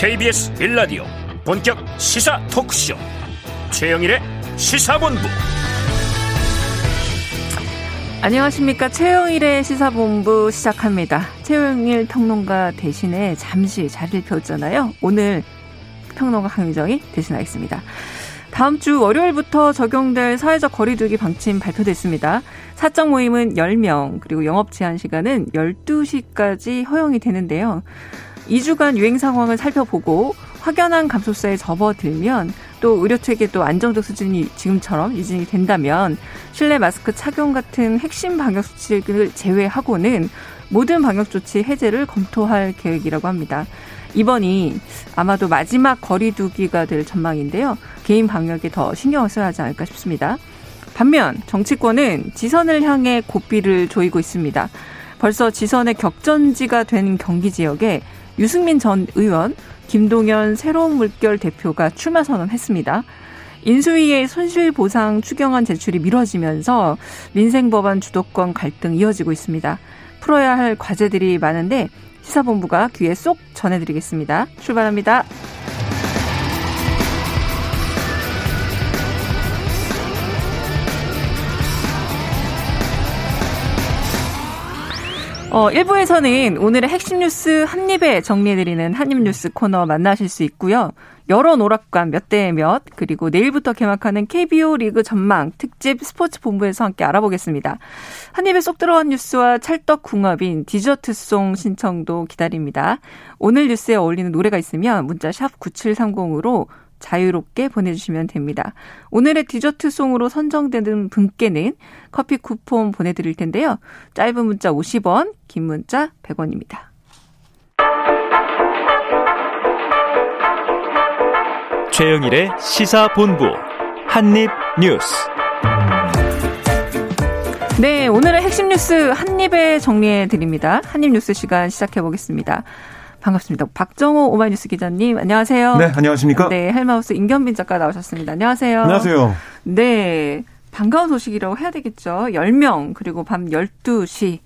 KBS 빌라디오 본격 시사 토크쇼 최영일의 시사본부 안녕하십니까 최영일의 시사본부 시작합니다. 최영일 평론가 대신에 잠시 자리를 폈잖아요. 오늘 평론가 강유정이 대신하겠습니다. 다음 주 월요일부터 적용될 사회적 거리두기 방침 발표됐습니다. 사적 모임은 10명, 그리고 영업 제한 시간은 12시까지 허용이 되는데요. 2주간 유행 상황을 살펴보고 확연한 감소세에 접어들면 또 의료 체계도 안정적 수준이 지금처럼 유진이 된다면 실내 마스크 착용 같은 핵심 방역 수칙을 제외하고는 모든 방역 조치 해제를 검토할 계획이라고 합니다. 이번이 아마도 마지막 거리두기가 될 전망인데요. 개인 방역에 더 신경을 써야 하지 않을까 싶습니다. 반면 정치권은 지선을 향해 고삐를 조이고 있습니다. 벌써 지선의 격전지가 된 경기 지역에 유승민 전 의원, 김동연 새로운 물결 대표가 출마 선언했습니다. 인수위의 손실보상 추경안 제출이 미뤄지면서 민생법안 주도권 갈등 이어지고 있습니다. 풀어야 할 과제들이 많은데 시사본부가 귀에 쏙 전해드리겠습니다. 출발합니다. 어, 1부에서는 오늘의 핵심 뉴스 한입에 정리해드리는 한입 뉴스 코너 만나실 수 있고요. 여러 노락관 몇 대 몇, 그리고 내일부터 개막하는 KBO 리그 전망 특집 스포츠 본부에서 함께 알아보겠습니다. 한입에 쏙 들어간 뉴스와 찰떡궁합인 디저트송 신청도 기다립니다. 오늘 뉴스에 어울리는 노래가 있으면 문자 샵 9730으로 자유롭게 보내주시면 됩니다. 오늘의 디저트송으로 선정되는 분께는 커피 쿠폰 보내드릴 텐데요. 짧은 문자 50원, 긴 문자 100원입니다. 최영일의 시사본부 한입뉴스 네, 오늘의 핵심 뉴스 한입에 정리해 드립니다. 한입 뉴스 시간 시작해 보겠습니다. 반갑습니다. 박정호 오마이뉴스 기자님, 안녕하세요. 네, 안녕하십니까? 네, 헬마우스 임견빈 작가 나오셨습니다. 안녕하세요. 안녕하세요. 네, 반가운 소식이라고 해야 되겠죠. 10명, 그리고 밤 12시.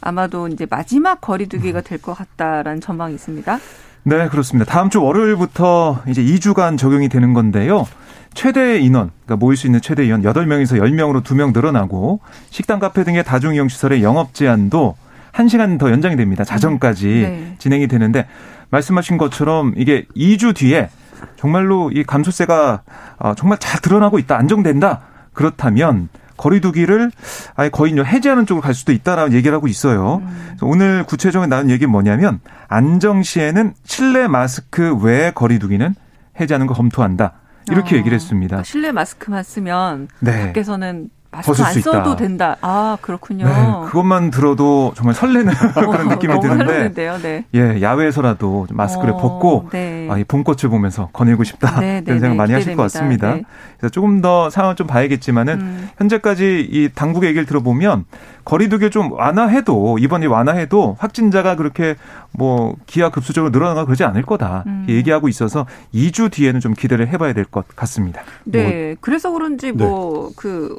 아마도 이제 마지막 거리두기가 될 것 같다라는 전망이 있습니다. 네, 그렇습니다. 다음 주 월요일부터 이제 2주간 적용이 되는 건데요. 최대 인원, 그러니까 모일 수 있는 최대 인원 8명에서 10명으로 2명 늘어나고 식당, 카페 등의 다중이용 시설의 영업 제한도 1시간 더 연장이 됩니다. 자정까지 네. 진행이 되는데 말씀하신 것처럼 이게 2주 뒤에 정말로 이 감소세가 어, 정말 잘 드러나고 있다. 안정된다. 그렇다면 거리두기를 아예 거의 해제하는 쪽으로 갈 수도 있다라는 얘기를 하고 있어요. 음. 오늘 구체적으로 나온 얘기는 뭐냐면 안정 시에는 실내 마스크 외 거리두기는 해제하는 거 검토한다. 이렇게 어, 얘기를 했습니다. 그러니까 실내 마스크만 쓰면 네. 밖에서는 마스크 안 써도 된다. 아 그렇군요. 네, 그것만 들어도 정말 설레는 그런 느낌이 어, 드는데, 네. 예 야외에서라도 마스크를 어, 벗고 네. 아, 이 봄꽃을 보면서 거닐고 싶다 네, 이런 네, 생각 네, 많이 하실 것 같습니다. 그래서 조금 더 상황을 좀 봐야겠지만은 음. 현재까지 이 당국의 얘기를 들어보면 거리두기 좀 완화해도 이번에 완화해도 확진자가 그렇게 뭐 기하 급수적으로 늘어나거나 그러지 않을 거다 음. 얘기하고 있어서 2주 뒤에는 좀 기대를 해봐야 될 것 같습니다. 네, 뭐. 그래서 그런지 뭐그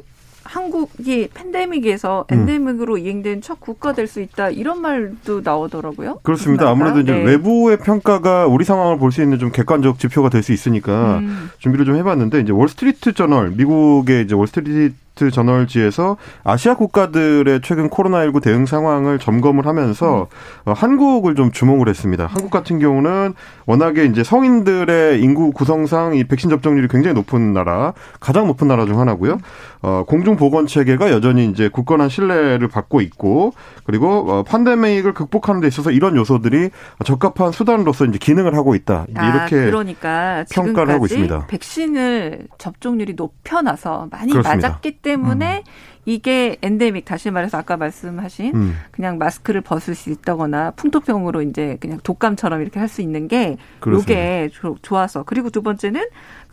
한국이 팬데믹에서 음. 엔데믹으로 음. 이행된 첫 국가 될 수 있다 이런 말도 나오더라고요. 그렇습니다. 아무래도 이제 네. 외부의 평가가 우리 상황을 볼 수 있는 좀 객관적 지표가 될 수 있으니까 음. 준비를 좀 해봤는데 이제 월스트리트 저널 미국의 이제 월스트리트 스트리트 저널지에서 아시아 국가들의 최근 코로나19 대응 상황을 점검을 하면서 음. 한국을 좀 주목을 했습니다. 한국 같은 경우는 워낙에 이제 성인들의 인구 구성상 이 백신 접종률이 굉장히 높은 나라, 가장 높은 나라 중 하나고요. 어, 공중 보건 체계가 여전히 이제 굳건한 신뢰를 받고 있고 그리고 어, 팬데믹을 극복하는 데 있어서 이런 요소들이 적합한 수단으로서 이제 기능을 하고 있다. 아, 이렇게 그러니까 평가를 하고 있습니다. 백신을 접종률이 높여놔서 많이 그렇습니다. 맞았기 때문에 음. 이게 엔데믹 다시 말해서 아까 말씀하신 음. 그냥 마스크를 벗을 수 있다거나 풍토병으로 이제 그냥 독감처럼 이렇게 할 수 있는 게. 요게 좋아서 그리고 두 번째는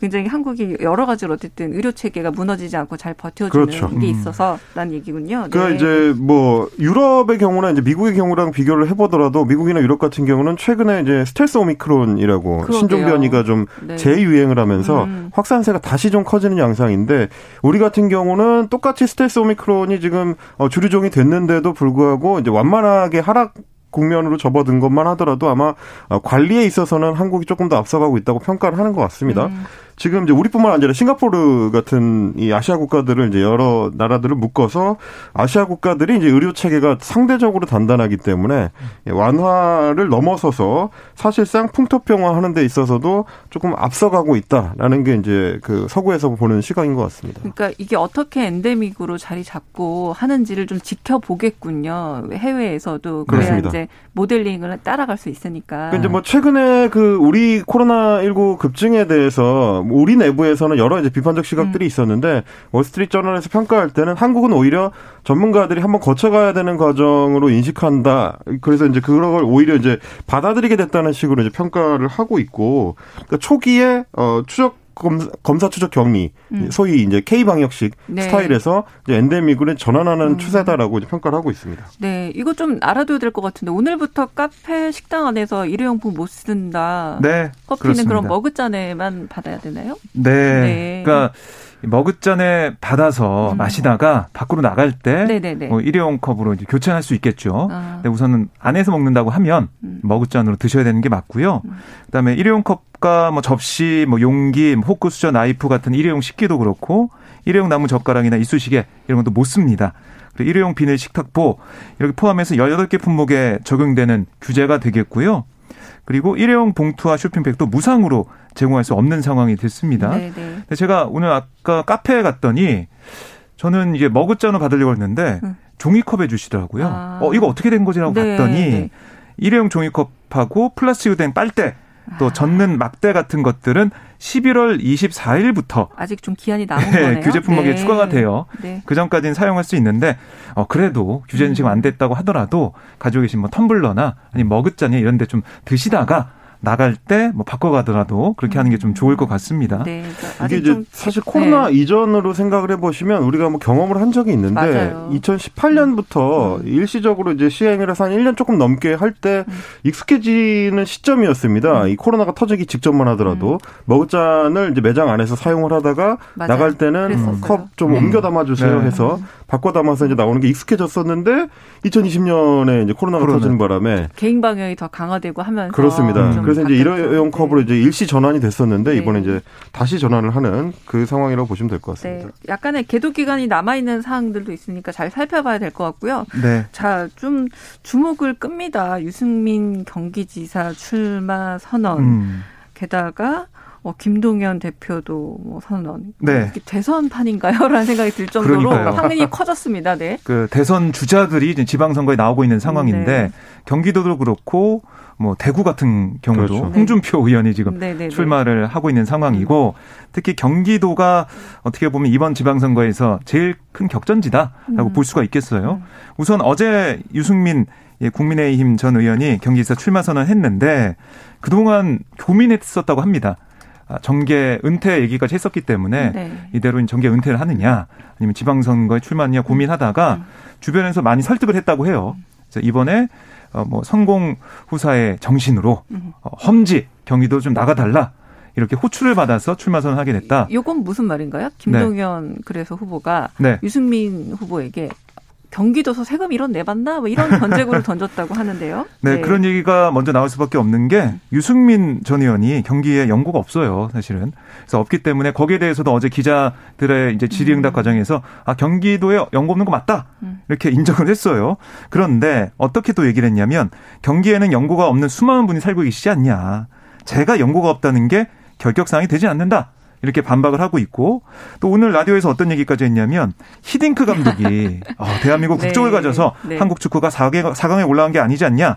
굉장히 한국이 여러 가지로 어쨌든 의료 체계가 무너지지 않고 잘 버텨주는 그렇죠. 게 음. 있어서라는 얘기군요. 그러니까 네. 이제 뭐 유럽의 경우나 이제 미국의 경우랑 비교를 해보더라도 미국이나 유럽 같은 경우는 최근에 이제 스텔스 오미크론이라고 그러게요. 신종 변이가 좀 네. 재유행을 하면서 음. 확산세가 다시 좀 커지는 양상인데 우리 같은 경우는 똑같이 스텔스 오미크론이 지금 어, 주류종이 됐는데도 불구하고 이제 완만하게 하락 국면으로 접어든 것만 하더라도 아마 관리에 있어서는 한국이 조금 더 앞서가고 있다고 평가를 하는 것 같습니다. 음. 지금 이제 우리뿐만 아니라 싱가포르 같은 이 아시아 국가들을 이제 여러 나라들을 묶어서 아시아 국가들이 이제 의료 체계가 상대적으로 단단하기 때문에 완화를 넘어서서 사실상 풍토병화 하는 데 있어서도 조금 앞서가고 있다라는 게 이제 그 서구에서 보는 시각인 것 같습니다. 그러니까 이게 어떻게 엔데믹으로 자리 잡고 하는지를 좀 지켜보겠군요. 해외에서,도 그래야 이제 모델링을 따라갈 수 있으니까. 그러니까 이제 뭐 최근에 그 우리 코로나 19 급증에 대해서 우리 내부에서는 여러 이제 비판적 시각들이 음. 있었는데 월스트리트 저널에서 평가할 때는 한국은 오히려 전문가들이 한번 거쳐가야 되는 과정으로 인식한다. 그래서 이제 그런 걸 오히려 이제 받아들이게 됐다는 식으로 이제 평가를 하고 있고 그러니까 초기에 어 추적 검사, 추적 격리, 음. 소위 이제 K 방역식 네. 스타일에서 이제 엔데믹으로 전환하는 음. 추세다라고 평가를 하고 있습니다. 네, 이거 좀 알아둬야 될 것 같은데 오늘부터 카페 식당 안에서 일회용품 못 쓴다. 네, 커피는 그렇습니다. 그럼 머그잔에만 받아야 되나요? 네, 네. 그러니까. 머그잔에 받아서 음. 마시다가 밖으로 나갈 때 뭐 일회용 컵으로 이제 교체할 수 있겠죠. 아. 근데 우선은 안에서 먹는다고 하면 음. 머그잔으로 드셔야 되는 게 맞고요. 음. 그다음에 일회용 컵과 뭐 접시, 뭐 용기, 뭐 호크 수저, 나이프 같은 일회용 식기도 그렇고 일회용 나무 젓가락이나 이쑤시개 이런 것도 못 씁니다. 그리고 일회용 비닐 식탁보 이렇게 포함해서 18개 품목에 적용되는 규제가 되겠고요. 그리고 일회용 봉투와 쇼핑백도 무상으로 제공할 수 없는 상황이 됐습니다. 네네. 네. 근데 제가 오늘 아까 카페에 갔더니 저는 이게 머그잔을 받으려고 했는데 응. 종이컵 해주시더라고요. 아. 어 이거 어떻게 된 거지라고 네, 봤더니 네. 일회용 종이컵하고 플라스틱으로 된 빨대 또 아. 젓는 막대 같은 것들은 11월 24일부터 아직 좀 기한이 남은 네, 거네요. 규제 품목에 네. 추가가 돼요. 네. 그 전까지는 사용할 수 있는데 어 그래도 규제는 음. 지금 안 됐다고 하더라도 가지고 계신 뭐 텀블러나 아니 머그잔이 이런 데 좀 드시다가 나갈 때 뭐 바꿔가더라도 그렇게 하는 게 좀 좋을 것 같습니다. 네, 그러니까 이게 이제 사실 코로나 네. 이전으로 생각을 해보시면 우리가 뭐 경험을 한 적이 있는데 맞아요. 2018년부터 음. 일시적으로 이제 시행을 해서 한 1년 조금 넘게 할때 음. 익숙해지는 시점이었습니다. 음. 이 코로나가 터지기 직전만 하더라도 음. 머그잔을 이제 매장 안에서 사용을 하다가 맞아요. 나갈 때는 컵 좀 옮겨 담아주세요 네. 해서 바꿔 담아서 이제 나오는 게 익숙해졌었는데 2020년에 이제 코로나가 코로나. 터지는 바람에 개인 방역이 더 강화되고 하면서 그렇습니다. 그래서 이제 일회용 컵으로 이제 일시 전환이 됐었는데 네. 이번에 이제 다시 전환을 하는 그 상황이라고 보시면 될 것 같습니다. 네. 약간의 계도 기간이 남아 있는 사항들도 있으니까 잘 살펴봐야 될 것 같고요. 네. 자, 좀 주목을 끕니다. 유승민 경기지사 출마 선언. 음. 게다가 어, 김동연 대표도 뭐 선언. 네. 대선판인가요?라는 생각이 들 정도로 그러니까요. 화면이 커졌습니다. 네. 그 대선 주자들이 지방선거에 나오고 있는 상황인데 네. 경기도도 그렇고 뭐 대구 같은 경우도 그렇죠. 홍준표 의원이 지금 네네네. 출마를 하고 있는 상황이고 특히 경기도가 어떻게 보면 이번 지방선거에서 제일 큰 격전지다라고 음. 볼 수가 있겠어요. 음. 우선 어제 유승민 예, 국민의힘 전 의원이 경기에서 출마 선언했는데 그동안 고민했었다고 합니다. 아, 정계 은퇴 얘기까지 했었기 때문에 네. 이대로 정계 은퇴를 하느냐 아니면 지방선거에 출마하느냐 고민하다가 음. 주변에서 많이 설득을 했다고 해요. 그래서 이번에 어, 뭐 성공 후사의 정신으로 음. 어, 험지 경기도 좀 나가달라. 이렇게 호출을 받아서 출마 선언하게 됐다. 이건 무슨 말인가요? 김동연 네. 그래서 후보가 네. 유승민 후보에게 경기도서 세금 이런 내봤나? 뭐 이런 견제구를 던졌다고 하는데요. 네, 네, 그런 얘기가 먼저 나올 수밖에 없는 게 유승민 전 의원이 경기에 연고가 없어요, 사실은. 그래서 없기 때문에 거기에 대해서도 어제 기자들의 이제 질의응답 음. 과정에서 아 경기도에 연고 없는 거 맞다 음. 이렇게 인정을 했어요. 그런데 어떻게 또 얘기를 했냐면 경기에는 연고가 없는 수많은 분이 살고 계시지 않냐. 제가 연고가 없다는 게 결격사항이 되지 않는다. 이렇게 반박을 하고 있고 또 오늘 라디오에서 어떤 얘기까지 했냐면 히딩크 감독이 어, 대한민국 네. 국적을 가져서 네. 한국 축구가 4강, 4강에 올라간 게 아니지 않냐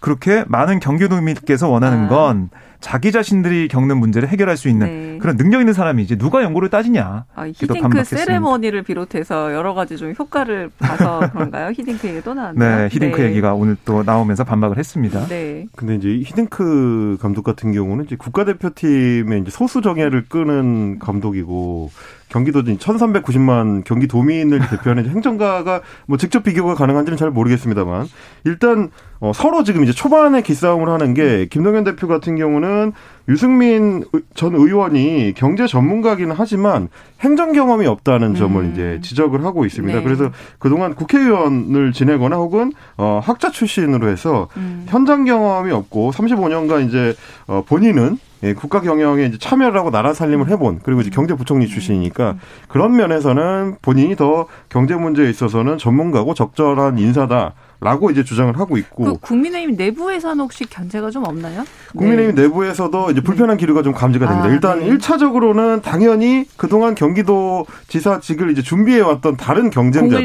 그렇게 많은 경기도민께서 원하는 아. 건 자기 자신들이 겪는 문제를 해결할 수 있는 네. 그런 능력 있는 사람이지 누가 연구를 따지냐. 아, 히딩크 세레머니를 비롯해서 여러 가지 좀 효과를 봐서 그런가요? 히딩크 얘기 또 나왔네요. 네, 히딩크 네. 얘기가 오늘 또 나오면서 반박을 했습니다. 네. 근데 이제 히딩크 감독 같은 경우는 이제 국가대표팀의 이제 소수 정예를 끄는 감독이고 경기도 1,390만 경기도민을 대표하는 행정가가 뭐 직접 비교가 가능한지는 잘 모르겠습니다만 일단 어, 서로 지금 이제 초반에 기싸움을 하는 게 김동연 대표 같은 경우는 유승민 전 의원이 경제 전문가기는 하지만 행정 경험이 없다는 점을 음. 이제 지적을 하고 있습니다. 네. 그래서 그동안 국회의원을 지내거나 혹은 어 학자 출신으로 해서 음. 현장 경험이 없고 35년간 이제 어 본인은 예, 국가 경영에 이제 참여를 하고 나라 살림을 해본 그리고 이제 경제부총리 출신이니까 음. 그런 면에서는 본인이 더 경제 문제에 있어서는 전문가고 적절한 인사다. 라고 이제 주장을 하고 있고. 그 국민의힘 내부에서는 혹시 견제가 좀 없나요? 국민의힘 네. 내부에서도 이제 불편한 기류가 좀 감지가 됩니다. 아, 일단 네. 1차적으로는 당연히 그동안 경기도 지사직을 이제 준비해 왔던 다른 경쟁자들.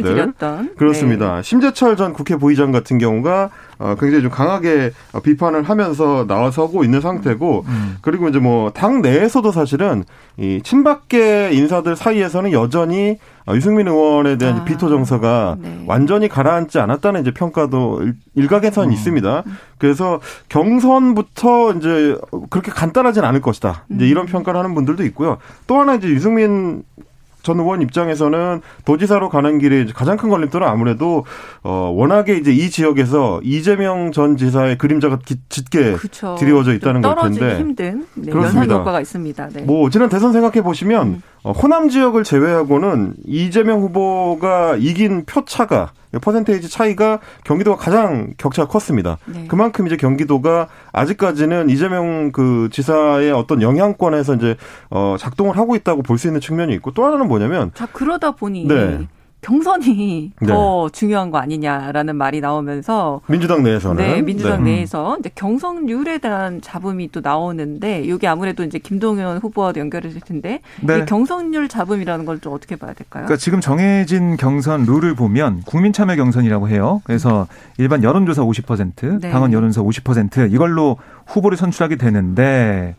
그렇습니다. 네. 심재철 전 국회 부의장 같은 경우가 어, 굉장히 좀 강하게 비판을 하면서 나와서고 있는 상태고 음. 그리고 이제 뭐 당 내에서도 사실은 이 친박계 인사들 사이에서는 여전히 어, 유승민 의원에 대한 아, 비토 정서가 네. 완전히 가라앉지 않았다는 이제 평가도 일각에서는 음. 있습니다. 그래서 경선부터 이제 그렇게 간단하진 않을 것이다. 이제 이런 음. 평가를 하는 분들도 있고요. 또 하나 이제 유승민 전 의원 입장에서는 도지사로 가는 길에 가장 큰 걸림돌은 아무래도 어 워낙에 이제 이 지역에서 이재명 전 지사의 그림자가 짙게 그쵸. 드리워져 있다는 걸 텐데 힘든 네, 그렇습니다. 효과가 있습니다. 네. 뭐 지난 대선 생각해 보시면 음. 어, 호남 지역을 제외하고는 이재명 후보가 이긴 표 차가 퍼센테이지 차이가 경기도가 가장 격차가 컸습니다. 네. 그만큼 이제 경기도가 아직까지는 이재명 그 지사의 어떤 영향권에서 이제 어 작동을 하고 있다고 볼 수 있는 측면이 있고 또 하나는 뭐냐면 자 그러다 보니 네. 경선이 네. 더 중요한 거 아니냐라는 말이 나오면서 민주당 내에서는 네 민주당 네. 내에서 이제 경선률에 대한 잡음이 또 나오는데 이게 아무래도 이제 김동연 후보와도 연결이 될 텐데 네. 경선률 잡음이라는 걸 좀 어떻게 봐야 될까요? 그러니까 지금 정해진 경선 룰을 보면 국민참여 경선이라고 해요. 그래서 일반 여론조사 50% 네. 당원 여론조사 50% 이걸로 후보를 선출하게 되는데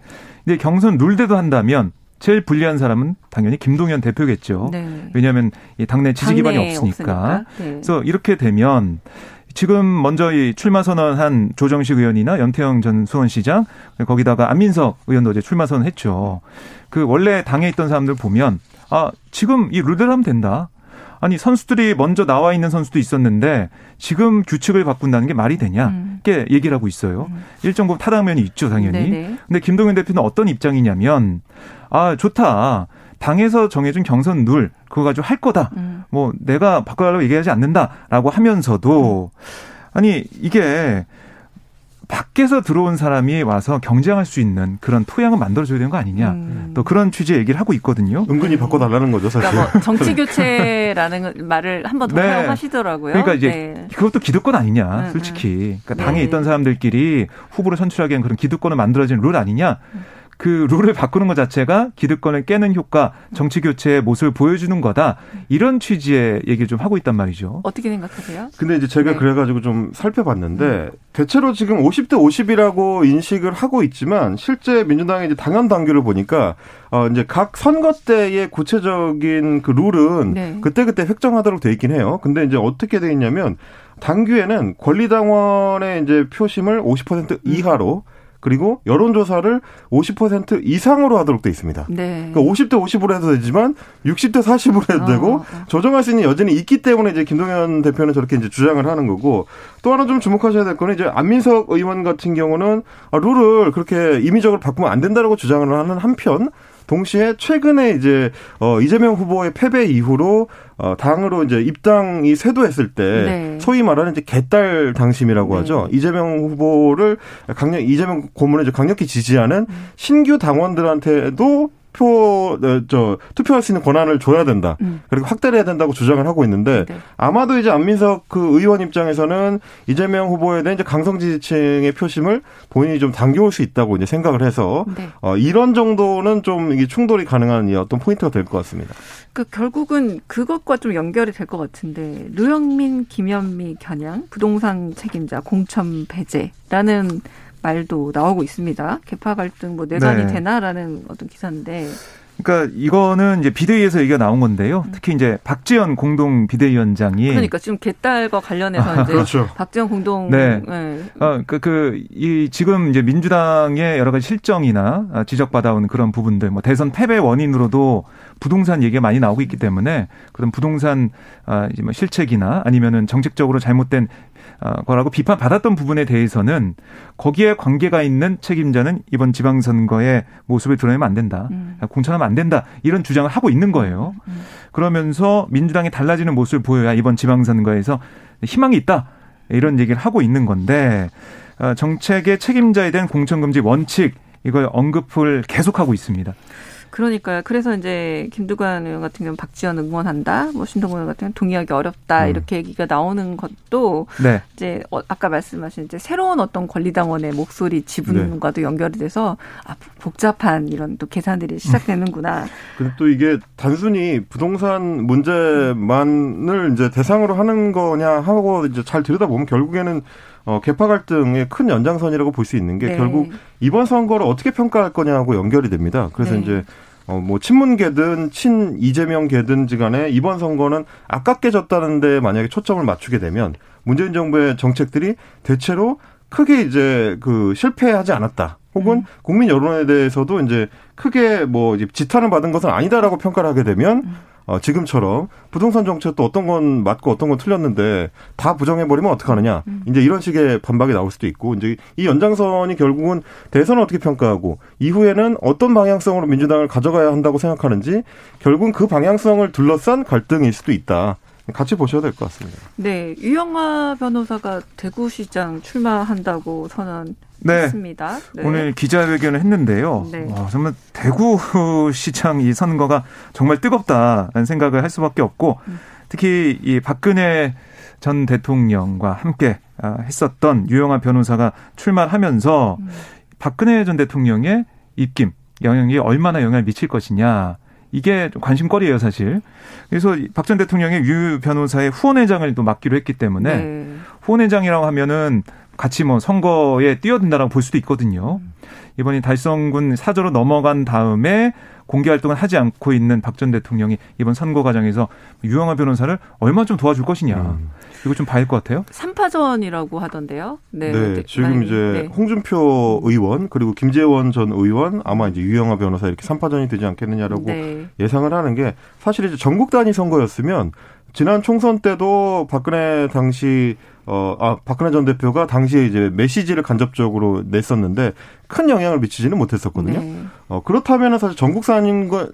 이제 경선 룰대로 한다면 제일 불리한 사람은 당연히 김동연 대표겠죠. 네. 왜냐하면 이 당내 지지 기반이 없으니까. 네. 그래서 이렇게 되면 지금 먼저 이 출마 선언한 조정식 의원이나 연태영 전 수원시장 거기다가 안민석 의원도 이제 출마 선언했죠. 그 원래 당에 있던 사람들 보면 아 지금 이 룰대로 하면 된다. 아니 선수들이 먼저 나와 있는 선수도 있었는데 지금 규칙을 바꾼다는 게 말이 되냐? 음. 게 얘기를 하고 있어요. 음. 일정 부분 타당면이 있죠, 당연히. 네네. 근데 김동연 대표는 어떤 입장이냐면 아 좋다. 당에서 정해준 경선 룰 그거 가지고 할 거다. 음. 뭐 내가 바꿔달라고 얘기하지 않는다라고 하면서도 아니 이게 밖에서 들어온 사람이 와서 경쟁할 수 있는 그런 토양을 만들어줘야 되는 거 아니냐. 음. 또 그런 취지의 얘기를 하고 있거든요. 은근히 바꿔달라는 거죠, 사실. 그러니까 뭐 정치 교체라는 말을 한 번더 네. 하시더라고요. 그러니까 이제 네. 그것도 기득권 아니냐, 음, 솔직히. 그러니까 네. 당에 있던 사람들끼리 후보를 선출하기 위한 그런 기득권을 만들어진 룰 아니냐. 음. 그 룰을 바꾸는 것 자체가 기득권을 깨는 효과, 정치 교체의 모습을 보여주는 거다. 이런 취지의 얘기를 좀 하고 있단 말이죠. 어떻게 생각하세요? 근데 이제 제가 네. 그래가지고 좀 살펴봤는데 음. 대체로 지금 50대 50이라고 인식을 하고 있지만 실제 민주당의 이제 당연 당규를 보니까 어 이제 각 선거 때의 구체적인 그 룰은 네. 그때 그때 획정하도록 돼 있긴 해요. 근데 이제 어떻게 돼 있냐면 당규에는 권리당원의 이제 표심을 50% 이하로 음. 그리고 여론조사를 50% 이상으로 하도록 돼 있습니다. 네. 그러니까 50대 50으로 해도 되지만 60대 40으로 해도 어, 되고 어. 조정할 수 있는 여전히 있기 때문에 이제 김동연 대표는 저렇게 이제 주장을 하는 거고 또 하나 좀 주목하셔야 될 거는 이제 안민석 의원 같은 경우는 아, 룰을 그렇게 임의적으로 바꾸면 안 된다라고 주장을 하는 한편 동시에 최근에 이제 어 이재명 후보의 패배 이후로 어 당으로 이제 입당이 쇄도했을 때 네. 소위 말하는 이제 개딸 당심이라고 네. 하죠. 이재명 후보를 강력 이재명 고문을 이제 강력히 지지하는 음. 신규 당원들한테도 투표 어, 저 투표할 수 있는 권한을 줘야 된다. 음. 그리고 확대를 해야 된다고 주장을 하고 있는데 네. 아마도 이제 안민석 그 의원 입장에서는 이재명 후보에 대한 이제 강성 지지층의 표심을 본인이 좀 당겨올 수 있다고 이제 생각을 해서 네. 어, 이런 정도는 좀 이게 충돌이 가능한 어떤 포인트가 될 것 같습니다. 그 결국은 그것과 좀 연결이 될 것 같은데 류영민, 김현미 겨냥 부동산 책임자 공천 배제라는 말도 나오고 있습니다. 개파 갈등 뭐 내관이 네. 되나라는 어떤 기사인데. 그러니까 이거는 이제 비대위에서 얘기가 나온 건데요. 음. 특히 이제 박지원 공동 비대위원장이 그러니까 지금 개딸과 관련해서 아, 이제 그렇죠. 박지원 공동 네. 네. 어, 그, 그, 이 지금 이제 민주당의 여러 가지 실정이나 지적받아온 그런 부분들, 뭐 대선 패배 원인으로도 부동산 얘기가 많이 나오고 있기 때문에 그런 부동산 아 이제 뭐 실책이나 아니면은 정책적으로 잘못된 어, 거라고 비판받았던 부분에 대해서는 거기에 관계가 있는 책임자는 이번 지방선거의 모습을 드러내면 안 된다. 음. 공천하면 안 된다. 이런 주장을 하고 있는 거예요. 음. 음. 그러면서 민주당이 달라지는 모습을 보여야 이번 지방선거에서 희망이 있다. 이런 얘기를 하고 있는 건데 어, 정책의 책임자에 대한 공천금지 원칙 이걸 언급을 계속하고 있습니다. 그러니까요. 그래서 이제 김두관 의원 같은 경우는 박지원 응원한다. 뭐 신동근 의원 같은 경우는 동의하기 어렵다. 음. 이렇게 얘기가 나오는 것도 네. 이제 어, 아까 말씀하신 이제 새로운 어떤 권리당원의 목소리 지분과도 네. 연결이 돼서 아, 복잡한 이런 또 계산들이 시작되는구나. 근데 또 이게 단순히 부동산 문제만을 이제 대상으로 하는 거냐 하고 이제 잘 들여다보면 결국에는 어, 개파 갈등의 큰 연장선이라고 볼 수 있는 게 네. 결국 이번 선거를 어떻게 평가할 거냐하고 연결이 됩니다. 그래서 네. 이제 어, 뭐, 친문계든, 친 이재명계든지 간에 이번 선거는 아깝게 졌다는데 만약에 초점을 맞추게 되면 문재인 정부의 정책들이 대체로 크게 이제 그 실패하지 않았다. 혹은 음. 국민 여론에 대해서도 이제 크게 뭐 지탄을 받은 것은 아니다라고 평가를 하게 되면 음. 어, 지금처럼 부동산 정책도 어떤 건 맞고 어떤 건 틀렸는데 다 부정해버리면 어떡하느냐. 음. 이제 이런 식의 반박이 나올 수도 있고, 이제 이 연장선이 결국은 대선을 어떻게 평가하고, 이후에는 어떤 방향성으로 민주당을 가져가야 한다고 생각하는지, 결국은 그 방향성을 둘러싼 갈등일 수도 있다. 같이 보셔야 될 것 같습니다. 네. 유영아 변호사가 대구시장 출마한다고 선언 네. 했습니다. 네. 오늘 기자회견을 했는데요. 네. 와, 정말 대구시장 이 선거가 정말 뜨겁다라는 생각을 할 수밖에 없고 음. 특히 이 박근혜 전 대통령과 함께 아, 했었던 유영아 변호사가 출마하면서 음. 박근혜 전 대통령의 입김 영향이 얼마나 영향을 미칠 것이냐 이게 관심거리예요, 사실. 그래서 박 전 대통령의 유 변호사의 후원회장을 또 맡기로 했기 때문에 네. 후원회장이라고 하면은 같이 뭐 선거에 뛰어든다라고 볼 수도 있거든요. 이번에 달성군 사저로 넘어간 다음에 공개 활동을 하지 않고 있는 박 전 대통령이 이번 선거 과정에서 유영아 변호사를 얼마 좀 도와줄 것이냐. 음. 이거 좀 봐야 할 것 같아요. 3파전이라고 하던데요. 네. 네 지금 이제 네. 홍준표 의원 그리고 김재원 전 의원 아마 이제 유영아 변호사 이렇게 3파전이 되지 않겠느냐라고 네. 예상을 하는 게 사실 이제 전국 단위 선거였으면 지난 총선 때도 박근혜 당시 어, 아, 박근혜 전 대표가 당시에 이제 메시지를 간접적으로 냈었는데 큰 영향을 미치지는 못했었거든요. 네. 어, 그렇다면 사실 전국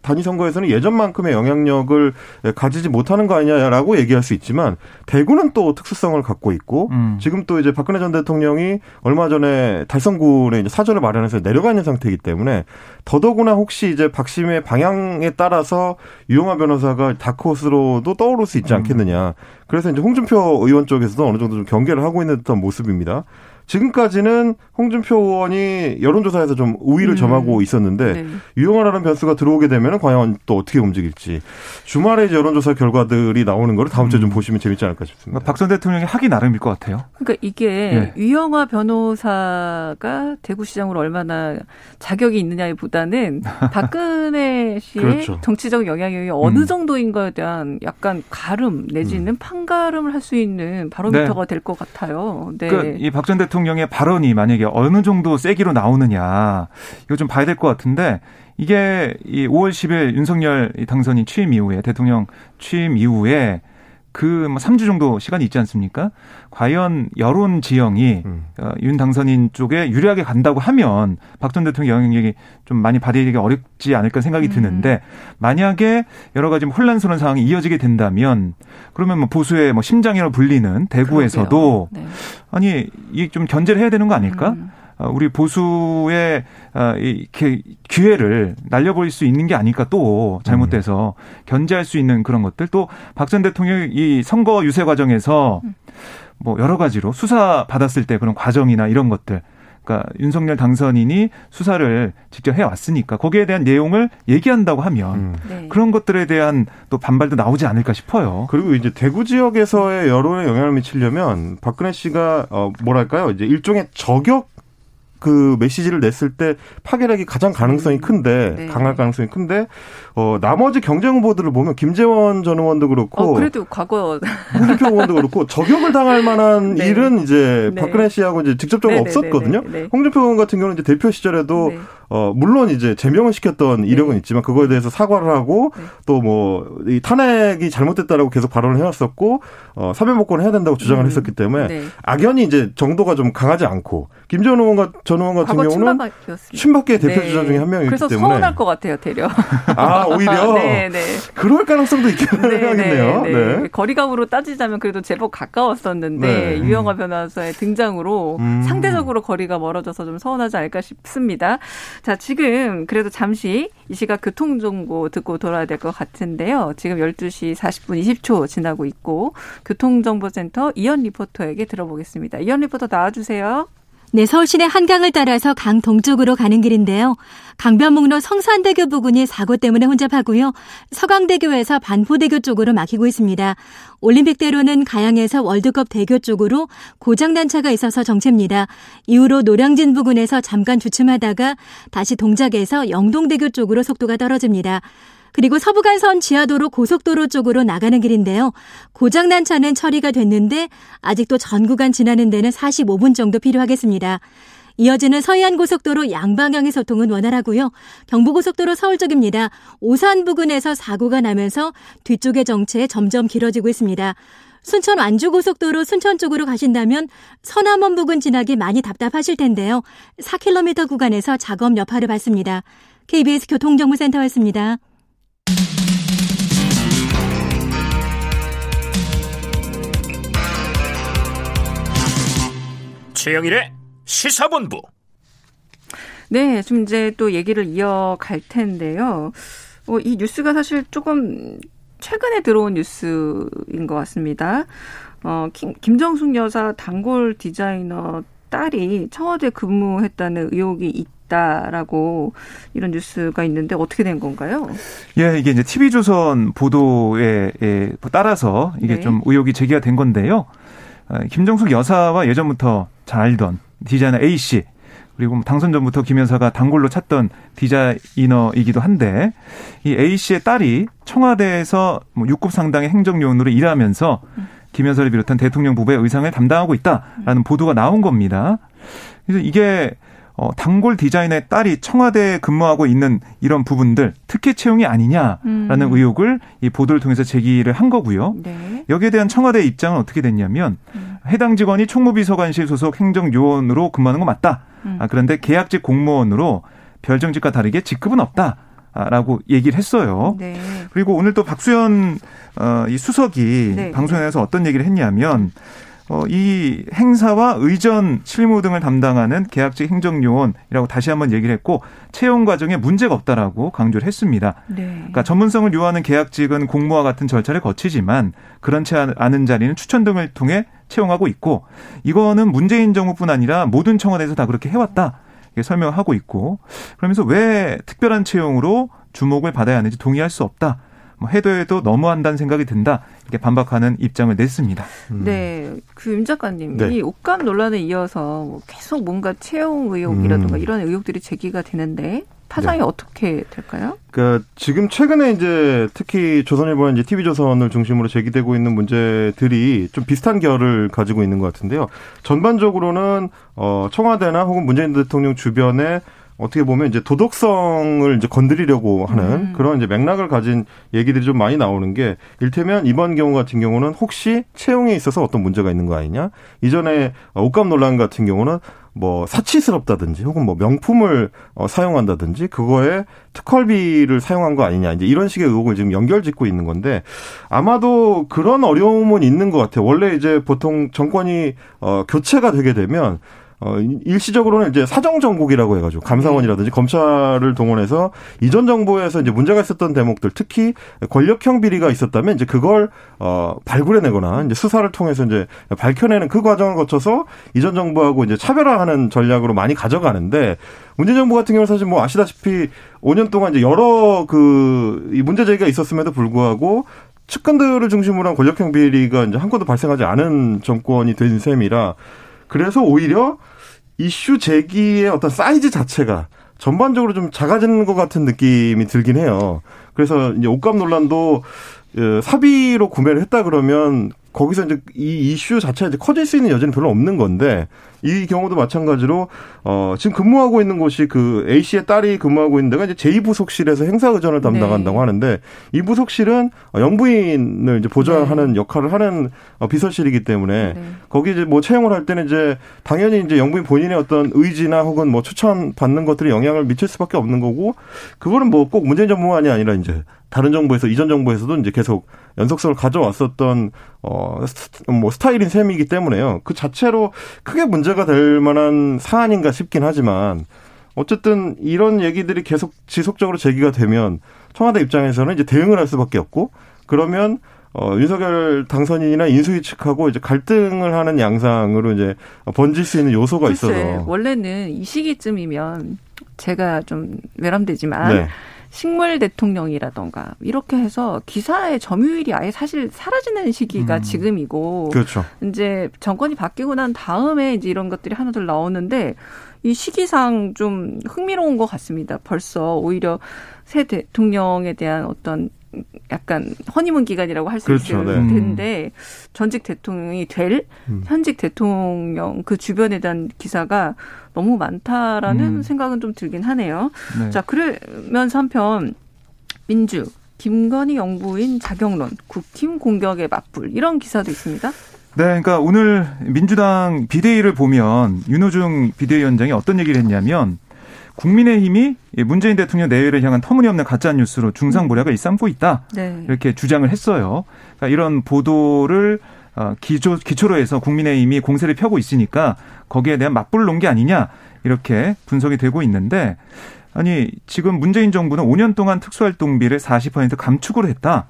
단위 선거에서는 예전만큼의 영향력을 가지지 못하는 거 아니냐라고 얘기할 수 있지만 대구는 또 특수성을 갖고 있고 음. 지금 또 이제 박근혜 전 대통령이 얼마 전에 달성군에 이제 사전을 마련해서 내려가 있는 상태이기 때문에 더더구나 혹시 이제 박심의 방향에 따라서 유영아 변호사가 다크호스로도 떠오를 수 있지 음. 않겠느냐. 그래서 이제 홍준표 의원 쪽에서도 어느 정도 좀 경계를 하고 있는 듯한 모습입니다. 지금까지는 홍준표 의원이 여론조사에서 좀 우위를 음. 점하고 있었는데 네. 유영아라는 변수가 들어오게 되면 과연 또 어떻게 움직일지 주말에 이제 여론조사 결과들이 나오는 거를 다음 주에 좀 음. 보시면 재밌지 않을까 싶습니다. 박 전 대통령이 하기 나름일 것 같아요. 그러니까 이게 네. 유영아 변호사가 대구시장으로 얼마나 자격이 있느냐보다는 박근혜 씨의 그렇죠. 정치적 영향력이 어느 음. 정도인 거에 대한 약간 가름 내지는 음. 판가름을 할 수 있는 바로미터가 네. 될것 같아요. 네. 그러니까 이박 전 대통령 대통령의 발언이 만약에 어느 정도 세기로 나오느냐 이거 좀 봐야 될 것 같은데 이게 이 5월 10일 윤석열 당선인 취임 이후에 대통령 취임 이후에 그뭐 3주 정도 시간이 있지 않습니까? 과연 여론 지형이 음. 어, 윤 당선인 쪽에 유리하게 간다고 하면 박 전 대통령 영향력이 좀 많이 발휘하기 어렵지 않을까 생각이 음. 드는데 만약에 여러 가지 혼란스러운 상황이 이어지게 된다면 그러면 뭐 보수의 뭐 심장이라고 불리는 대구에서도 네. 아니 이좀 견제를 해야 되는 거 아닐까? 음. 어, 우리 보수의 어, 이렇게 기회를 날려버릴 수 있는 게 아닐까 또 잘못돼서 견제할 수 있는 그런 것들 또 박 전 대통령이 이 선거 유세 과정에서 뭐 여러 가지로 수사 받았을 때 그런 과정이나 이런 것들 그러니까 윤석열 당선인이 수사를 직접 해왔으니까 거기에 대한 내용을 얘기한다고 하면 음. 네. 그런 것들에 대한 또 반발도 나오지 않을까 싶어요. 그리고 이제 대구 지역에서의 여론에 영향을 미치려면 박근혜 씨가 어 뭐랄까요 이제 일종의 저격 그 메시지를 냈을 때 파괴력이 가장 가능성이 큰데 네. 강할 가능성이 큰데 어 나머지 경쟁 후보들을 보면 김재원 전 의원도 그렇고 어, 그래도 과거 홍준표 의원도 그렇고 저격을 당할 만한 네. 일은 이제 네. 박근혜 씨하고 이제 직접적으로 네, 네, 없었거든요. 홍준표 의원 같은 경우는 이제 대표 시절에도 어 물론 이제 제명을 시켰던 이력은 있지만 그거에 대해서 사과를 하고 또뭐 이 탄핵이 잘못됐다라고 계속 발언을 해왔었고 어 사면복권을 해야 된다고 주장을 음. 했었기 때문에 악연이 이제 정도가 좀 강하지 않고 김재원 의원 전 의원 같은 경우는 친박계 대표 주자 중에 한 명이기 그래서 때문에 서운할 것 같아요, 대려. 아 오히려 네, 네. 그럴 가능성도 있긴 네. 네, 네. 네. 거리감으로 따지자면 그래도 제법 가까웠었는데 네. 유영아 변호사의 등장으로 음. 상대적으로 거리가 멀어져서 좀 서운하지 않을까 싶습니다. 자, 지금 그래도 잠시 이 시각 교통 정보 듣고 돌아야 될 것 같은데요. 지금 12시 40분 20초 지나고 있고 교통정보센터 이현 리포터에게 들어보겠습니다. 이현 리포터 나와주세요. 네, 서울 시내 한강을 따라서 강 동쪽으로 가는 길인데요. 강변북로 성산대교 부근이 사고 때문에 혼잡하고요. 서강대교에서 반포대교 쪽으로 막히고 있습니다. 올림픽대로는 가양에서 월드컵 대교 쪽으로 고장난 차가 있어서 정체입니다. 이후로 노량진 부근에서 잠깐 주춤하다가 다시 동작에서 영동대교 쪽으로 속도가 떨어집니다. 그리고 서부간선 지하도로 고속도로 쪽으로 나가는 길인데요. 고장난 차는 처리가 됐는데 아직도 전 구간 지나는 데는 45분 정도 필요하겠습니다. 이어지는 서해안 고속도로 양방향의 소통은 원활하고요. 경부고속도로 서울 쪽입니다. 오산 부근에서 사고가 나면서 뒤쪽의 정체 점점 길어지고 있습니다. 순천 완주고속도로 순천 쪽으로 가신다면 서남원 부근 지나기 많이 답답하실 텐데요. 4km 구간에서 작업 여파를 받습니다. KBS 교통정보센터였습니다. 최영일의 시사본부. 네, 좀 이제 또 얘기를 이어갈 텐데요. 어, 이 뉴스가 사실 조금 최근에 들어온 뉴스인 것 같습니다. 어, 김, 김정숙 여사 단골 디자이너 딸이 청와대 근무했다는 의혹이 있다라고 이런 뉴스가 있는데 어떻게 된 건가요? 예, 이게 이제 TV조선 보도에 따라서 이게 네. 좀 의혹이 제기가 된 건데요. 어, 김정숙 여사와 예전부터 잘 알던 디자이너 A 씨 그리고 뭐 당선 전부터 김 여사가 단골로 찾던 디자이너이기도 한데 이 A 씨의 딸이 청와대에서 뭐 6급 상당의 행정요원으로 일하면서 김 여사를 비롯한 대통령 부부의 의상을 담당하고 있다라는 보도가 나온 겁니다. 그래서 이게 어, 단골 디자이너의 딸이 청와대에 근무하고 있는 이런 부분들 특혜 채용이 아니냐라는 음. 의혹을 이 보도를 통해서 제기를 한 거고요. 네. 여기에 대한 청와대 입장은 어떻게 됐냐면 음. 해당 직원이 총무비서관실 소속 행정요원으로 근무하는 거 맞다. 음. 아, 그런데 계약직 공무원으로 별정직과 다르게 직급은 없다. 라고 얘기를 했어요. 네. 그리고 오늘 또 박수현 어, 이 수석이 네. 방송에서 어떤 얘기를 했냐면 어, 이 행사와 의전 실무 등을 담당하는 계약직 행정요원이라고 다시 한번 얘기를 했고 채용 과정에 문제가 없다라고 강조를 했습니다. 네. 그러니까 전문성을 요하는 계약직은 공모와 같은 절차를 거치지만 그렇지 않은 자리는 추천 등을 통해 채용하고 있고 이거는 문재인 정부뿐 아니라 모든 청와대에서 다 그렇게 해왔다. 설명하고 있고 그러면서 왜 특별한 채용으로 주목을 받아야 하는지 동의할 수 없다. 뭐 해도 해도 너무한다는 생각이 든다 이렇게 반박하는 입장을 냈습니다. 음. 네, 그 임 작가님 네. 이 옷감 논란에 이어서 뭐 계속 뭔가 채용 의혹이라든가 음. 이런 의혹들이 제기가 되는데 파장이 네. 어떻게 될까요? 그러니까 지금 최근에 이제 특히 조선일보나 이제 TV조선을 중심으로 제기되고 있는 문제들이 좀 비슷한 결을 가지고 있는 것 같은데요. 전반적으로는 어 청와대나 혹은 문재인 대통령 주변에 어떻게 보면 이제 도덕성을 이제 건드리려고 하는 음. 그런 이제 맥락을 가진 얘기들이 좀 많이 나오는 게 일테면 이번 경우 같은 경우는 혹시 채용에 있어서 어떤 문제가 있는 거 아니냐? 이전에 옷감 논란 같은 경우는 뭐 사치스럽다든지 혹은 뭐 명품을 어, 사용한다든지 그거에 특활비를 사용한 거 아니냐 이제 이런 식의 의혹을 지금 연결짓고 있는 건데 아마도 그런 어려움은 있는 것 같아요. 원래 이제 보통 정권이 어, 교체가 되게 되면 어, 일시적으로는 이제 사정 정국이라고 해가지고 감사원이라든지 검찰을 동원해서 이전 정부에서 이제 문제가 있었던 대목들 특히 권력형 비리가 있었다면 이제 그걸 어, 발굴해내거나 이제 수사를 통해서 이제 밝혀내는 그 과정을 거쳐서 이전 정부하고 이제 차별화하는 전략으로 많이 가져가는데 문재인 정부 같은 경우는 사실 뭐 아시다시피 5년 동안 이제 여러 그 이 문제 제기가 있었음에도 불구하고 측근들을 중심으로 한 권력형 비리가 이제 한 건도 발생하지 않은 정권이 된 셈이라 그래서 오히려 이슈 제기의 어떤 사이즈 자체가 전반적으로 좀 작아지는 것 같은 느낌이 들긴 해요. 그래서 이제 옷값 논란도 어, 사비로 구매를 했다 그러면 거기서 이제 이 이슈 자체가 이제 커질 수 있는 여지는 별로 없는 건데 이 경우도 마찬가지로 어 지금 근무하고 있는 곳이 그 A 씨의 딸이 근무하고 있는 데가 이제 제2 부속실에서 행사 의전을 담당한다고 네. 하는데 이 부속실은 영부인을 이제 보좌하는 네. 역할을 하는 어, 비서실이기 때문에 네. 거기 이제 뭐 채용을 할 때는 이제 당연히 이제 영부인 본인의 어떤 의지나 혹은 뭐 추천 받는 것들이 영향을 미칠 수밖에 없는 거고 그거는 뭐 꼭 문재인 정부만이 아니라 이제 다른 정부에서 이전 정부에서도 이제 계속 연속성을 가져왔었던 어뭐 스타일인 셈이기 때문에요. 그 자체로 크게 문제가 될 만한 사안인가 싶긴 하지만 어쨌든 이런 얘기들이 계속 지속적으로 제기가 되면 청와대 입장에서는 이제 대응을 할 수밖에 없고 그러면 어, 윤석열 당선인이나 인수위 측하고 이제 갈등을 하는 양상으로 이제 번질 수 있는 요소가 글쎄, 있어서 원래는 이 시기쯤이면 제가 좀 외람되지만 네. 식물 대통령이라던가 이렇게 해서 기사의 점유율이 아예 사실 사라지는 시기가 음. 지금이고 그렇죠. 이제 정권이 바뀌고 난 다음에 이제 이런 것들이 하나둘 나오는데 이 시기상 좀 흥미로운 것 같습니다. 벌써 오히려 새 대통령에 대한 어떤 약간 허니문 기간이라고 할수 그렇죠. 있을 네. 텐데 전직 대통령이 될 음. 현직 대통령 그 주변에 대한 기사가 너무 많다라는 음. 생각은 좀 들긴 하네요. 네. 자 그러면서 한편 민주 김건희 영부인 자격론 국힘 공격에 맞불 이런 기사도 있습니다. 네, 그러니까 오늘 민주당 비대위를 보면 윤호중 비대위원장이 어떤 얘기를 했냐면 국민의힘이 문재인 대통령 내외를 향한 터무니없는 가짜 뉴스로 중상모략을 일삼고 있다. 네. 이렇게 주장을 했어요. 그러니까 이런 보도를 어, 기초, 기초로 해서 국민의힘이 공세를 펴고 있으니까 거기에 대한 맞불 놓은 게 아니냐 이렇게 분석이 되고 있는데 아니 지금 문재인 정부는 5년 동안 특수활동비를 40% 감축을 했다.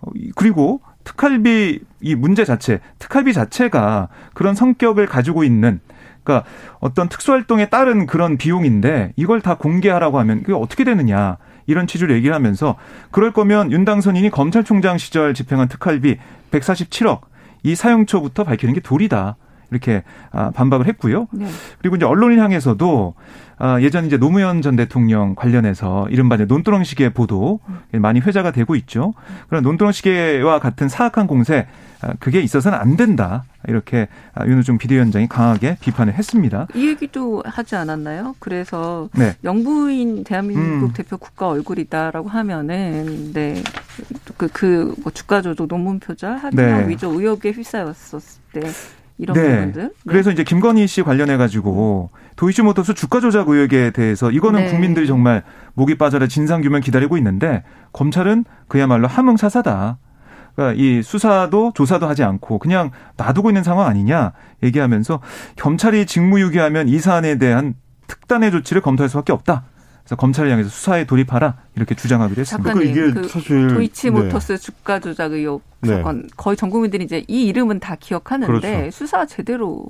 어, 그리고 특활비 이 문제 자체, 특활비 자체가 그런 성격을 가지고 있는 그러니까 어떤 특수활동에 따른 그런 비용인데 이걸 다 공개하라고 하면 그게 어떻게 되느냐. 이런 취지로 얘기를 하면서 그럴 거면 윤 당선인이 검찰총장 시절 집행한 특활비 147억 이 사용처부터 밝히는 게 도리다. 이렇게 아, 반박을 했고요. 네. 그리고 이제 언론을 향해서도 아, 예전 이제 노무현 전 대통령 관련해서 이른바 논두렁 시계 보도 많이 회자가 되고 있죠. 그런 논두렁 시계와 같은 사악한 공세 아, 그게 있어서는 안 된다. 이렇게 윤호중 비대위원장이 강하게 비판을 했습니다. 이 얘기도 하지 않았나요? 그래서 네. 영부인 대한민국 음. 대표 국가 얼굴이다라고 하면은 네. 그, 그, 뭐 주가 조작 논문 표절, 합의나 네. 위조 의혹에 휩싸였었을 때 이런 네. 부분들. 네. 그래서 이제 김건희 씨 관련해 가지고 도이치모터스 주가 조작 의혹에 대해서 이거는 네. 국민들이 정말 목이 빠져라 진상 규명 기다리고 있는데 검찰은 그야말로 함흥사사다. 그러니까 이 수사도 조사도 하지 않고 그냥 놔두고 있는 상황 아니냐 얘기하면서 경찰이 직무유기하면 이 사안에 대한 특단의 조치를 검토할 수밖에 없다. 그래서 검찰을 향해서 수사에 돌입하라 이렇게 주장하기도 했습니다. 작가님, 이게 그 사실 도이치모터스 네. 주가 조작 의혹 네. 사건 네. 거의 전 국민들이 이제 이 이름은 다 기억하는데 그렇죠. 수사 제대로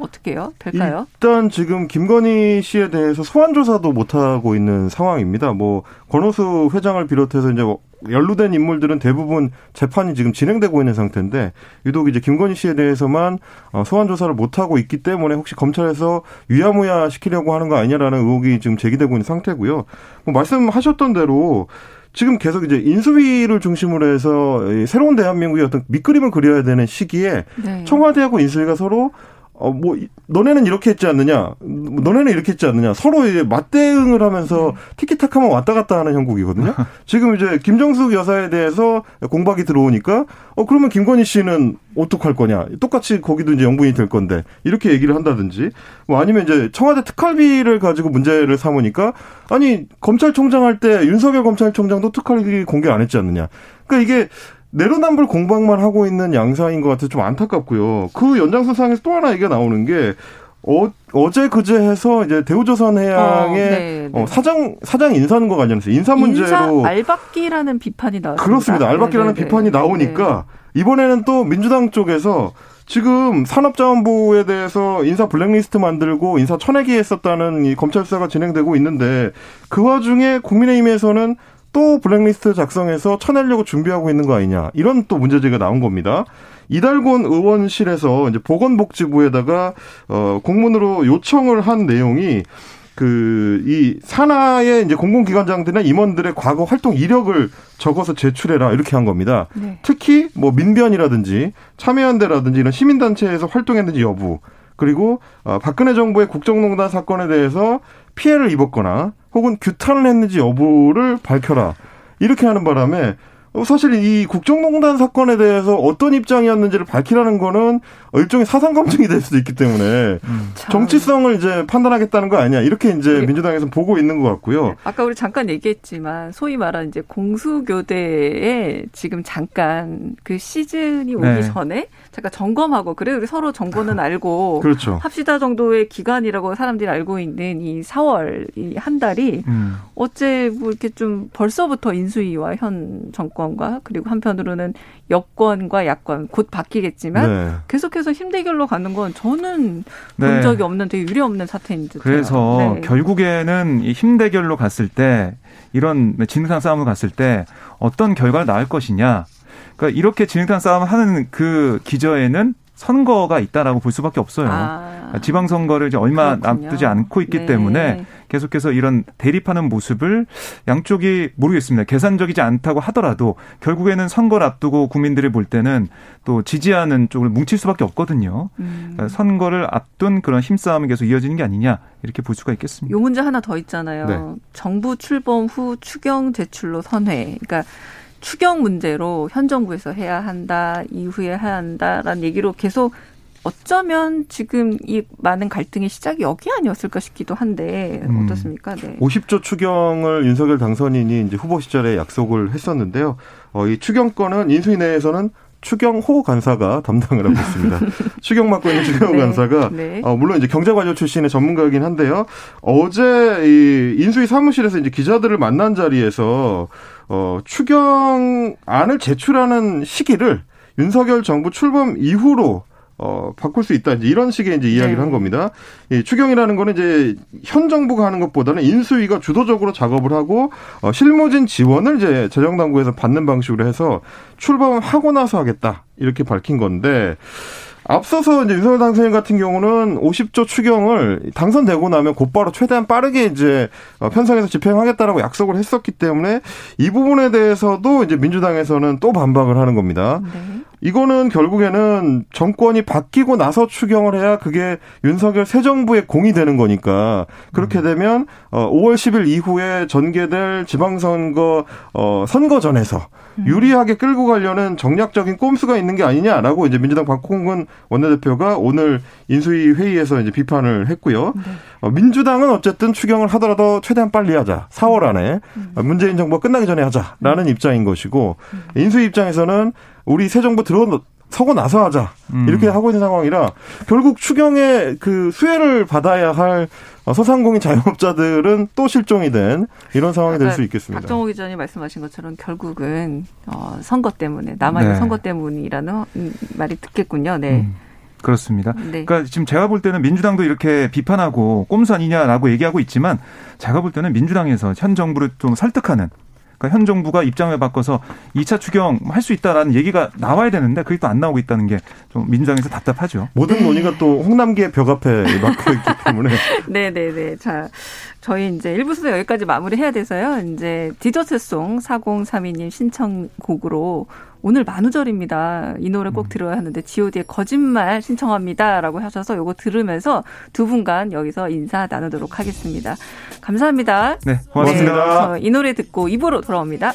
어떻게 해요? 될까요? 일단 지금 김건희 씨에 대해서 소환 조사도 못 하고 있는 상황입니다. 뭐 권오수 회장을 비롯해서 이제 연루된 인물들은 대부분 재판이 지금 진행되고 있는 상태인데 유독 이제 김건희 씨에 대해서만 어, 소환 조사를 못 하고 있기 때문에 혹시 검찰에서 유야무야 시키려고 하는 거 아니냐라는 의혹이 지금 제기되고 있는 상태고요. 뭐 말씀하셨던 대로 지금 계속 이제 인수위를 중심으로 해서 새로운 대한민국의 어떤 밑그림을 그려야 되는 시기에 네. 청와대하고 인수위가 서로 어, 뭐, 너네는 이렇게 했지 않느냐, 너네는 이렇게 했지 않느냐, 서로 이제 맞대응을 하면서 티키타카만 왔다 갔다 하는 형국이거든요. 지금 이제 김정숙 여사에 대해서 공박이 들어오니까, 어, 그러면 김건희 씨는 어떡할 거냐. 똑같이 거기도 이제 영분이 될 건데, 이렇게 얘기를 한다든지, 뭐 아니면 이제 청와대 특활비를 가지고 문제를 삼으니까, 아니, 검찰총장 할 때 윤석열 검찰총장도 특활비 공개 안 했지 않느냐. 그러니까 이게, 내로남불 공방만 하고 있는 양상인 것 같아서 좀 안타깝고요. 그 연장선상에서 또 하나 얘기가 나오는 게 어, 어제 그제 해서 이제 대우조선 해양의 어, 네, 네. 어, 사장 사장 인사는거 관련해서 인사 문제로 인사 알박기라는 비판이 나왔습니다. 그렇습니다. 알박기라는 네네, 비판이 나오니까 이번에는 또 민주당 쪽에서 지금 산업자원부에 대해서 인사 블랙리스트 만들고 인사 쳐내기 했었다는 이 검찰 수사가 진행되고 있는데 그 와중에 국민의힘에서는 또 블랙리스트 작성해서 쳐내려고 준비하고 있는 거 아니냐 이런 또 문제제기가 나온 겁니다. 이달곤 의원실에서 이제 보건복지부에다가 어 공문으로 요청을 한 내용이 그 이 산하의 이제 공공기관장들이나 임원들의 과거 활동 이력을 적어서 제출해라 이렇게 한 겁니다. 네. 특히 뭐 민변이라든지 참여연대라든지 이런 시민단체에서 활동했는지 여부 그리고 어 박근혜 정부의 국정농단 사건에 대해서 피해를 입었거나 혹은 규탄을 했는지 여부를 밝혀라 이렇게 하는 바람에 어, 사실 이 국정농단 사건에 대해서 어떤 입장이었는지를 밝히라는 거는 일종의 사상 검증이 될 수도 있기 때문에 음. 정치성을 이제 판단하겠다는 거 아니야 이렇게 이제 네. 민주당에서 보고 있는 것 같고요. 네. 아까 우리 잠깐 얘기했지만 소위 말하는 이제 공수교대에 지금 잠깐 그 시즌이 오기 네. 전에 잠깐 점검하고 그래 우리 서로 정보는 알고 그렇죠. 합시다 정도의 기간이라고 사람들이 알고 있는 이 4월 이 한 달이 음. 어째 뭐 이렇게 좀 벌써부터 인수위와 현 정권과 그리고 한편으로는 여권과 야권 곧 바뀌겠지만 네. 계속해서 힘대결로 가는 건 저는 네. 본 적이 없는 되게 유례 없는 사태인 듯. 그래서 네. 결국에는 이 힘대결로 갔을 때 이런 진상 싸움을 갔을 때 어떤 결과를 낳을 것이냐. 그러니까 이렇게 진흙탕 싸움을 하는 그 기저에는 선거가 있다라고 볼 수밖에 없어요. 아, 지방선거를 이제 얼마 그렇군요. 남지 않고 있기 네. 때문에 계속해서 이런 대립하는 모습을 양쪽이 모르겠습니다. 계산적이지 않다고 하더라도 결국에는 선거를 앞두고 국민들이 볼 때는 또 지지하는 쪽을 뭉칠 수밖에 없거든요. 음. 그러니까 선거를 앞둔 그런 힘싸움이 계속 이어지는 게 아니냐 이렇게 볼 수가 있겠습니다. 요 문제 하나 더 있잖아요. 네. 정부 출범 후 추경 제출로 선회. 그러니까 추경 문제로 현 정부에서 해야 한다, 이후에 해야 한다라는 얘기로 계속 어쩌면 지금 이 많은 갈등의 시작이 여기 아니었을까 싶기도 한데 음. 어떻습니까? 네. 50조 추경을 윤석열 당선인이 이제 후보 시절에 약속을 했었는데요. 어, 이 추경권은 인수위 내에서는 추경호 간사가 담당을 하고 있습니다. 추경 맡고 있는 추경호 네, 간사가 네. 어, 물론 이제 경제관료 출신의 전문가이긴 한데요. 어제 이 인수위 사무실에서 이제 기자들을 만난 자리에서 어, 추경안을 제출하는 시기를 윤석열 정부 출범 이후로 어, 바꿀 수 있다. 이제 이런 식의 이제 이야기를 네. 한 겁니다. 이 추경이라는 거는 이제 현 정부가 하는 것보다는 인수위가 주도적으로 작업을 하고 어, 실무진 지원을 이제 재정당국에서 받는 방식으로 해서 출범하고 나서 하겠다. 이렇게 밝힌 건데 앞서서 이제 윤석열 당선인 같은 경우는 50조 추경을 당선되고 나면 곧바로 최대한 빠르게 이제 어, 편성해서 집행하겠다라고 약속을 했었기 때문에 이 부분에 대해서도 이제 민주당에서는 또 반박을 하는 겁니다. 네. 이거는 결국에는 정권이 바뀌고 나서 추경을 해야 그게 윤석열 새 정부의 공이 되는 거니까 그렇게 음. 되면 5월 어, 10일 이후에 전개될 지방선거 어 선거전에서 음. 유리하게 끌고 가려는 정략적인 꼼수가 있는 게 아니냐라고 이제 민주당 박홍근 원내대표가 오늘 인수위 회의에서 이제 비판을 했고요. 네. 어, 민주당은 어쨌든 추경을 하더라도 최대한 빨리 하자. 4월 안에 음. 문재인 정부가 끝나기 전에 하자라는 음. 입장인 것이고 음. 인수위 입장에서는 우리 새 정부 들어 서고 나서 하자 음. 이렇게 하고 있는 상황이라 결국 추경의 그 수혜를 받아야 할 소상공인 자영업자들은 또 실종이 된 이런 상황이 될 수 있겠습니다. 박정호 기자님 말씀하신 것처럼 결국은 어, 선거 때문에 남아있는 네. 선거 때문이라는 말이 듣겠군요. 네. 음. 그렇습니다. 네. 그러니까 지금 제가 볼 때는 민주당도 이렇게 비판하고 꼼수 아니냐라고 얘기하고 있지만 제가 볼 때는 민주당에서 현 정부를 좀 설득하는 그러니까 현 정부가 입장을 바꿔서 2차 추경 할 수 있다라는 얘기가 나와야 되는데 그게 또 안 나오고 있다는 게 좀 민주당에서 답답하죠. 모든 논의가 또 홍남기의 벽 앞에 막혀 있기 때문에. 네네네. 자, 저희 이제 1부 수도 여기까지 마무리해야 돼서요. 이제 디저트송 4032님 신청곡으로 오늘 만우절입니다. 이 노래 꼭 음. 들어야 하는데 G.O.D의 거짓말 신청합니다라고 하셔서 요거 들으면서 두 분간 여기서 인사 나누도록 하겠습니다. 감사합니다. 네, 고맙습니다. 네, 이 노래 듣고 입으로 돌아옵니다.